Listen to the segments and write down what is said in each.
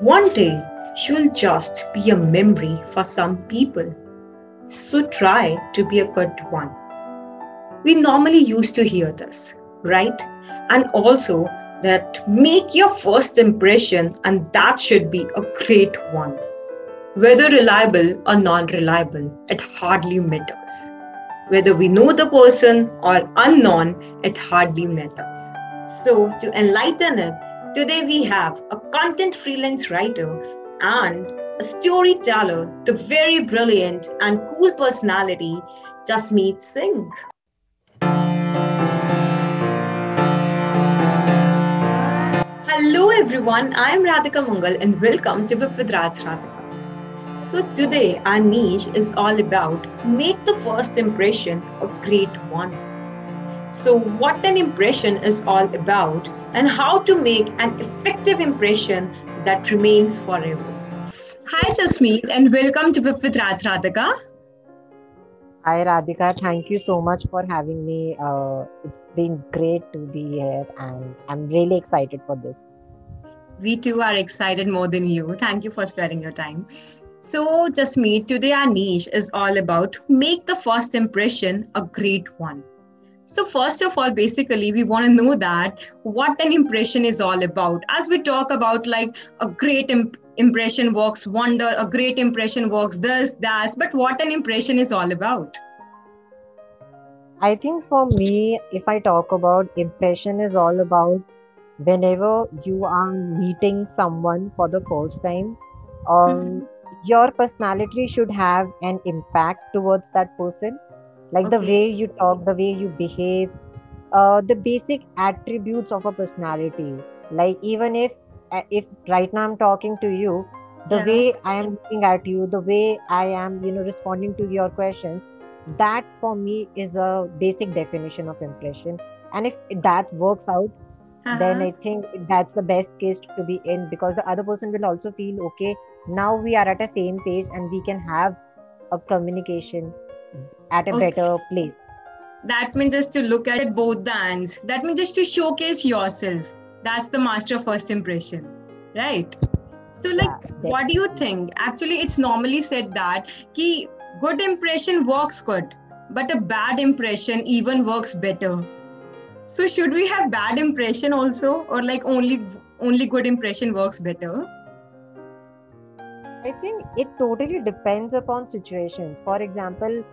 One day, she'll just be a memory for some people. So try to be a good one. We normally used to hear this, right? And also that make your first impression, and that should be a great one. Whether reliable or non reliable, it hardly matters. Whether we know the person or unknown, it hardly matters. So, to enlighten it, today we have a content freelance writer and a storyteller, the very brilliant and cool personality, Jasmeet Singh. Hello everyone, I am Radhika Mangal and welcome to Vip with Raj Radhika. So today our niche is all about make the first impression a great one. So what an impression is all about and how to make an effective impression that remains forever. Hi Jasmeet and welcome to Vip with Raj Radhika. Hi Radhika, thank you so much for having me. Uh, it's been great to be here and I'm really excited for this. We too are excited more than you. Thank you for sparing your time. So, Jasmeet, today our niche is all about make the first impression a great one. So, first of all, basically, we want to know that what an impression is all about. As we talk about like a great imp- impression works wonder, a great impression works this, that, but what an impression is all about. I think for me, if I talk about impression, is all about whenever you are meeting someone for the first time, um, mm-hmm. your personality should have an impact towards that person. Like okay. the way you talk, the way you behave, uh, the basic attributes of a personality. Like even if if right now I'm talking to you, the yeah. way I am looking at you, the way I am, you know, responding to your questions, that for me is a basic definition of impression. And if that works out, uh-huh. then I think that's the best case to be in because the other person will also feel okay. Now we are at a same page and we can have a communication at a okay. better place. That means just to look at both the ends. That means just to showcase yourself. That's the master first impression right? So like yeah, what do you think? Actually it's normally said that ki good impression works good but a bad impression even works better. So should we have bad impression also? Or like only only good impression works better? I think it totally depends upon situations. For example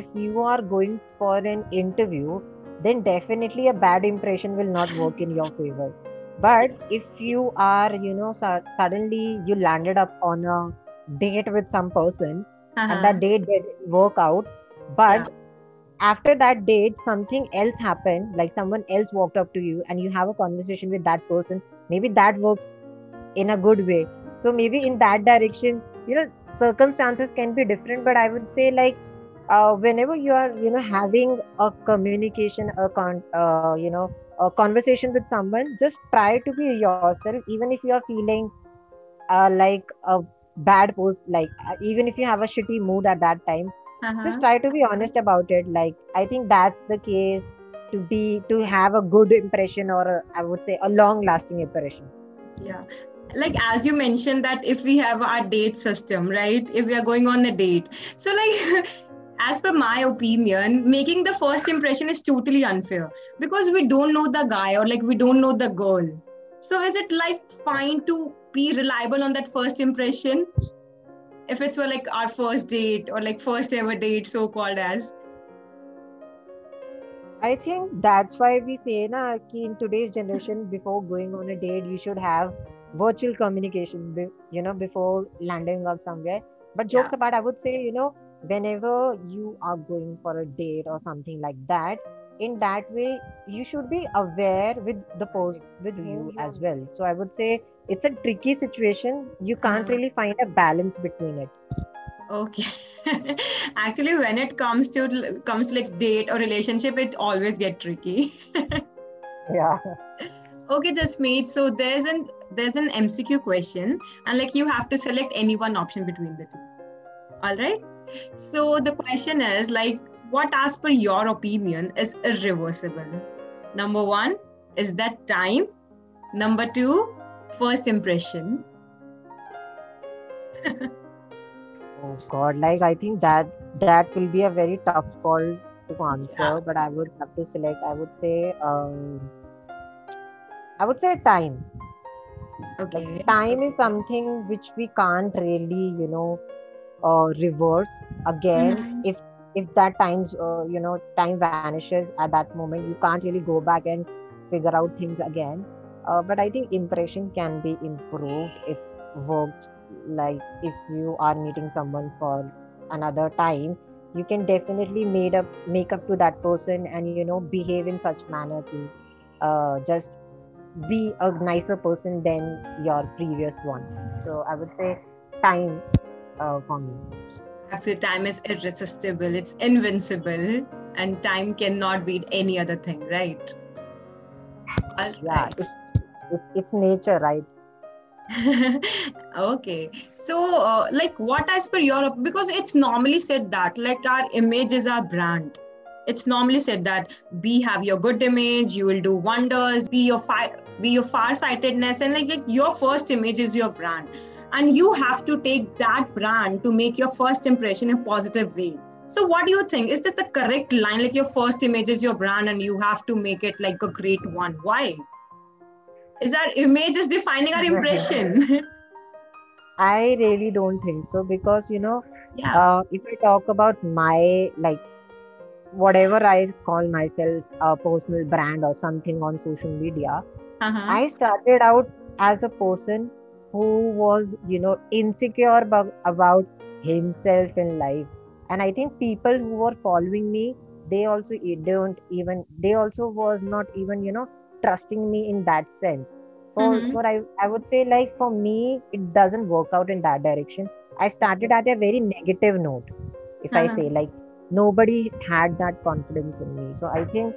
if you are going for an interview then definitely a bad impression will not work in your favor but if you are you know su- suddenly you landed up on a date with some person uh-huh. and that date didn't work out but yeah. after that date something else happened like someone else walked up to you and you have a conversation with that person maybe that works in a good way so maybe in that direction you know circumstances can be different but i would say like uh, whenever you are you know having a communication a con uh, you know a conversation with someone just try to be yourself even if you are feeling uh, like a bad post like uh, even if you have a shitty mood at that time uh-huh. just try to be honest about it. Like i think that's the case to be to have a good impression or a, I would say a long lasting impression. Yeah. Like as you mentioned that if we have our date system right? If we are going on a date. So like as per my opinion, making the first impression is totally unfair because we don't know the guy or like we don't know the girl. So is it like fine to be reliable on that first impression? If it's for like our first date or like first ever date, so called as. I think that's why we say na ki in today's generation, before going on a date, you should have virtual communication. You know, before landing up somewhere. But jokes yeah. apart, I would say you know whenever you are going for a date or something like that in that way you should be aware with the post with you as well. So i would say it's a tricky situation. You can't uh-huh. really find a balance between it. Okay. Actually when it comes to comes to like date or relationship it always get tricky. Yeah. Okay just Jasmeet so there's an there's an mcq question and like you have to select any one option between the two. All right so the question is like, what, as per your opinion, is irreversible? Number one is that time. Number two, first impression. oh god like i think that that will be a very tough call to answer Yeah. but i would have to select i would say um i would say time Okay. like time is something which we can't really you know uh, reverse again Mhm. if if that times uh, you know time vanishes at that moment you can't really go back and figure out things again uh, but i think impression can be improved if worked like if you are meeting someone for another time you can definitely made up make up to that person and you know behave in such manner to uh, just be a nicer person than your previous one so i would say time uh, for me. Actually, time is irresistible, it's invincible, and time cannot beat any other thing, right? All yeah right. it's it's it's nature right? Okay. So uh, like what as per your op- because it's normally said that like our image is our brand. It's normally said that be have your good image you will do wonders be your fi- be your far-sightedness and like, like your first image is your brand and you have to take that brand to make your first impression in a positive way. So what do you think? Is this the correct line? Like your first image is your brand and you have to make it like a great one. Why? Is our image is defining our impression. I really don't think so because you know yeah. uh, if i talk about my like whatever i call myself a personal brand or something on social media uh-huh. i started out as a person who was you know insecure about, about himself in life and i think people who were following me they also e- don't even they also was not even you know trusting me in that sense so Mhm. what I, I would say like for me it doesn't work out in that direction i started at a very negative note if i Uh-huh. say like nobody had that confidence in me so i think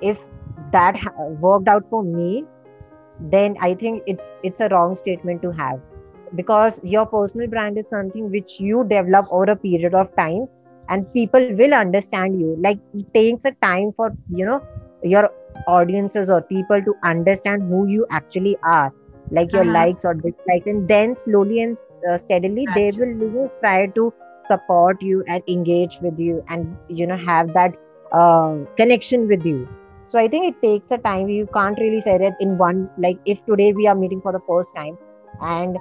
if that ha- worked out for me then i think it's it's a wrong statement to have. Because your personal brand is something which you develop over a period of time and people will understand you. Like it takes a time for you know your audiences or people to understand who you actually are like your Uh-huh. likes or dislikes. And then slowly and uh, steadily they will you know, try to support you and engage with you and you know have that uh, connection with you so i think it takes a time you can't really say that in one like if today we are meeting for the first time and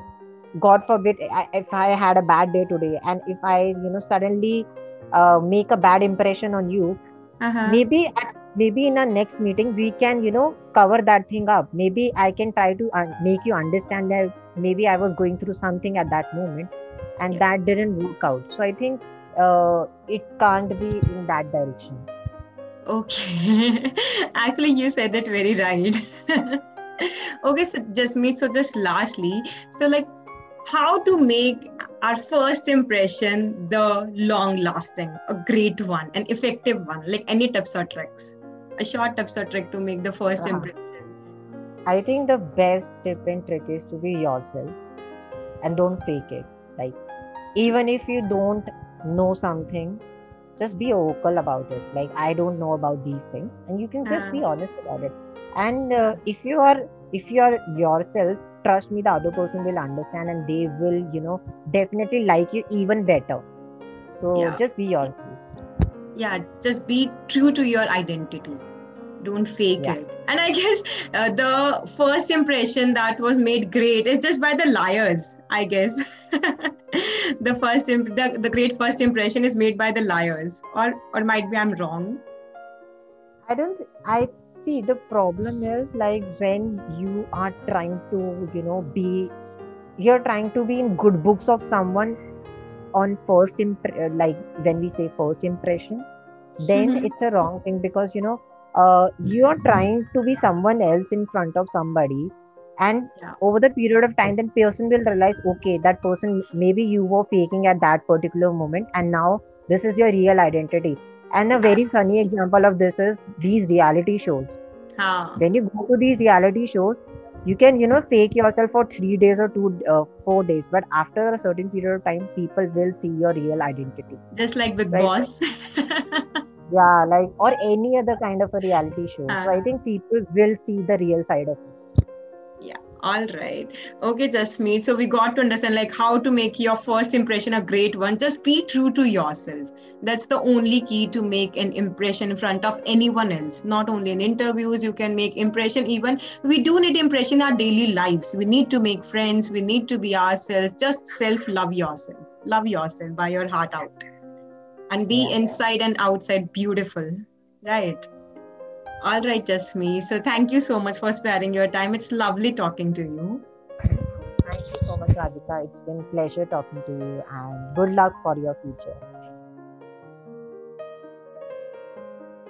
god forbid I, if i had a bad day today and if i you know suddenly uh, make a bad impression on you Uh-huh. maybe at, maybe in our next meeting we can you know cover that thing up maybe i can try to un- make you understand that maybe i was going through something at that moment and Yeah. that didn't work out so i think uh, it can't be in that direction Okay. Actually, you said that very right. okay, so Jasmeet. So just lastly, so like how to make our first impression the long lasting, a great one, an effective one, like any tips or tricks. A short tips or trick to make the 1st Uh-huh. impression. I think the best tip and trick is to be yourself and don't fake it. Like, even if you don't know something, just be vocal about it. Like, I don't know about these things, and you can just be honest about it. And uh, if you are, if you are yourself, trust me, the other person will understand, and they will, you know, definitely like you even better. So Yeah. just be yourself. Yeah, just be true to your identity. Don't fake Yeah. it. And I guess uh, the first impression that was made great is just by the liars, I guess. the first imp- the, the great first impression is made by the liars or or might be i'm wrong I don't. I see the problem is like when you are trying to, you know, be, you're trying to be in good books of someone on first imp- like when we say first impression, then Mhm. it's a wrong thing because you know, uh, you are trying to be someone else in front of somebody, and Yeah. over the period of time, then person will realize, okay, that person maybe you were faking at that particular moment, and now this is your real identity. And a very funny example of this is these reality shows. Ah, When you go to these reality shows, you can, you know, fake yourself for three days or two, uh, four days. But after a certain period of time, people will see your real identity. just like Big Right. Boss. Yeah, like or any other kind of a reality show. So I Ah. think people will see the real side of it. Yeah. All right. Okay jasmeet so we got to understand like how to make your first impression a great one. Just be true to yourself. That's the only key to make an impression in front of anyone else. Not only in interviews you can make impression even. We do need impression in our daily lives. We need to make friends. We need to be ourselves. Just self love yourself. Love yourself by your heart out and be inside and outside beautiful right all right, Jasmeet. So thank you so much for sparing your time. It's lovely talking to you. Thank you so much, Radhika. It's been pleasure talking to you and good luck for your future.